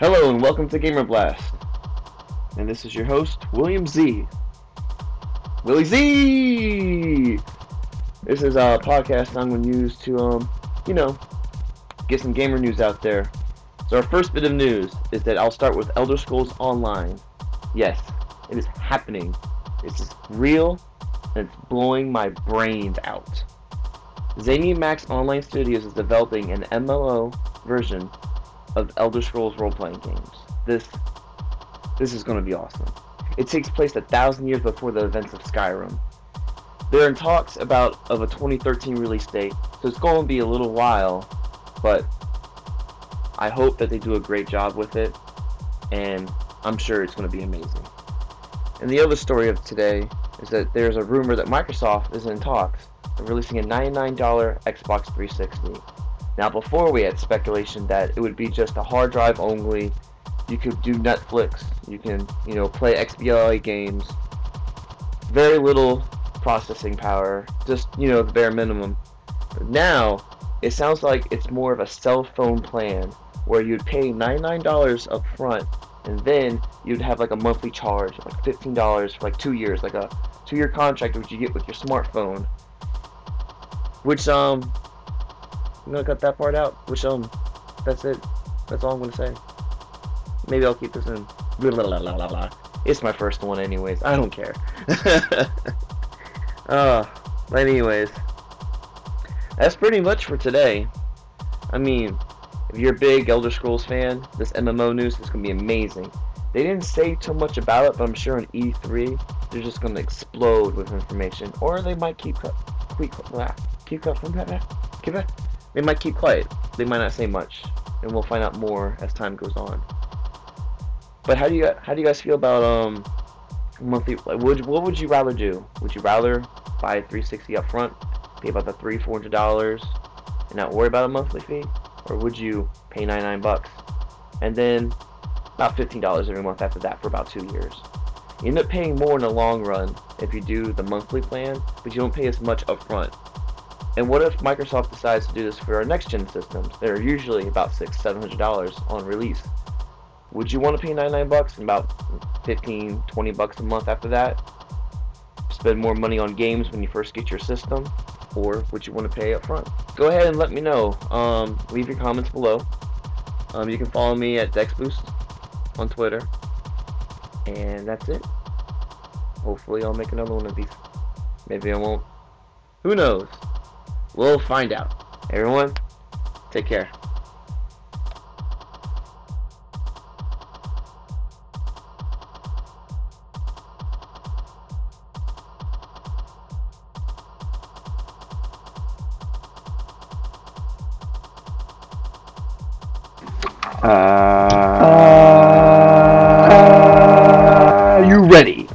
Hello and welcome to Gamer Blast. And this is your host, William Z. Willie Z! This is a podcast I'm going to use to, um, you know, get some gamer news out there. So our first bit of news is that I'll start with Elder Scrolls Online. Yes, it is happening. Is real, and it's blowing my brains out. ZeniMax Online Studios is developing an MMO version of Elder Scrolls role-playing games. This this is going to be awesome. It takes place a thousand years before the events of Skyrim. They're in talks about of a 2013 release date, so it's going to be a little while, but I hope that they do a great job with it, and I'm sure it's going to be amazing. And the other story of today is that there's a rumor that Microsoft is in talks of releasing a $99 Xbox 360. Now, before we had speculation that it would be just a hard drive only, you could do Netflix, you can, you know, play XBLA games, very little processing power, just, you know, the bare minimum. But now, it sounds like it's more of a cell phone plan where you'd pay $99 up front and then you'd have like a monthly charge, like $15 for like two years, like a two-year contract which you get with your smartphone. Which um, I'm gonna cut that part out. Which um, that's it. That's all I'm gonna say. Maybe I'll keep this in. Blah, blah, blah, blah, blah. It's my first one, anyways. I don't care. uh, but anyways, that's pretty much for today. I mean, if you're a big Elder Scrolls fan, this MMO news is gonna be amazing. They didn't say too much about it, but I'm sure on E3 they're just gonna explode with information, or they might keep cut, keep, keep cut from that. Keep it. They might keep quiet. They might not say much, and we'll find out more as time goes on. But how do you how do you guys feel about um monthly? Like, would what would you rather do? Would you rather buy a 360 up front, pay about the three four hundred dollars, and not worry about a monthly fee, or would you pay 99 bucks and then about $15 every month after that for about two years? You end up paying more in the long run if you do the monthly plan, but you don't pay as much upfront. And what if Microsoft decides to do this for our next gen systems? They're usually about six, seven hundred dollars on release. Would you want to pay 99 bucks and about 15, 20 bucks a month after that? Spend more money on games when you first get your system? Or would you want to pay up front? Go ahead and let me know. Um, leave your comments below. Um, you can follow me at DexBoost on Twitter. And that's it. Hopefully I'll make another one of these. Maybe I won't. Who knows? We'll find out. Everyone, take care. Uh, Are you ready?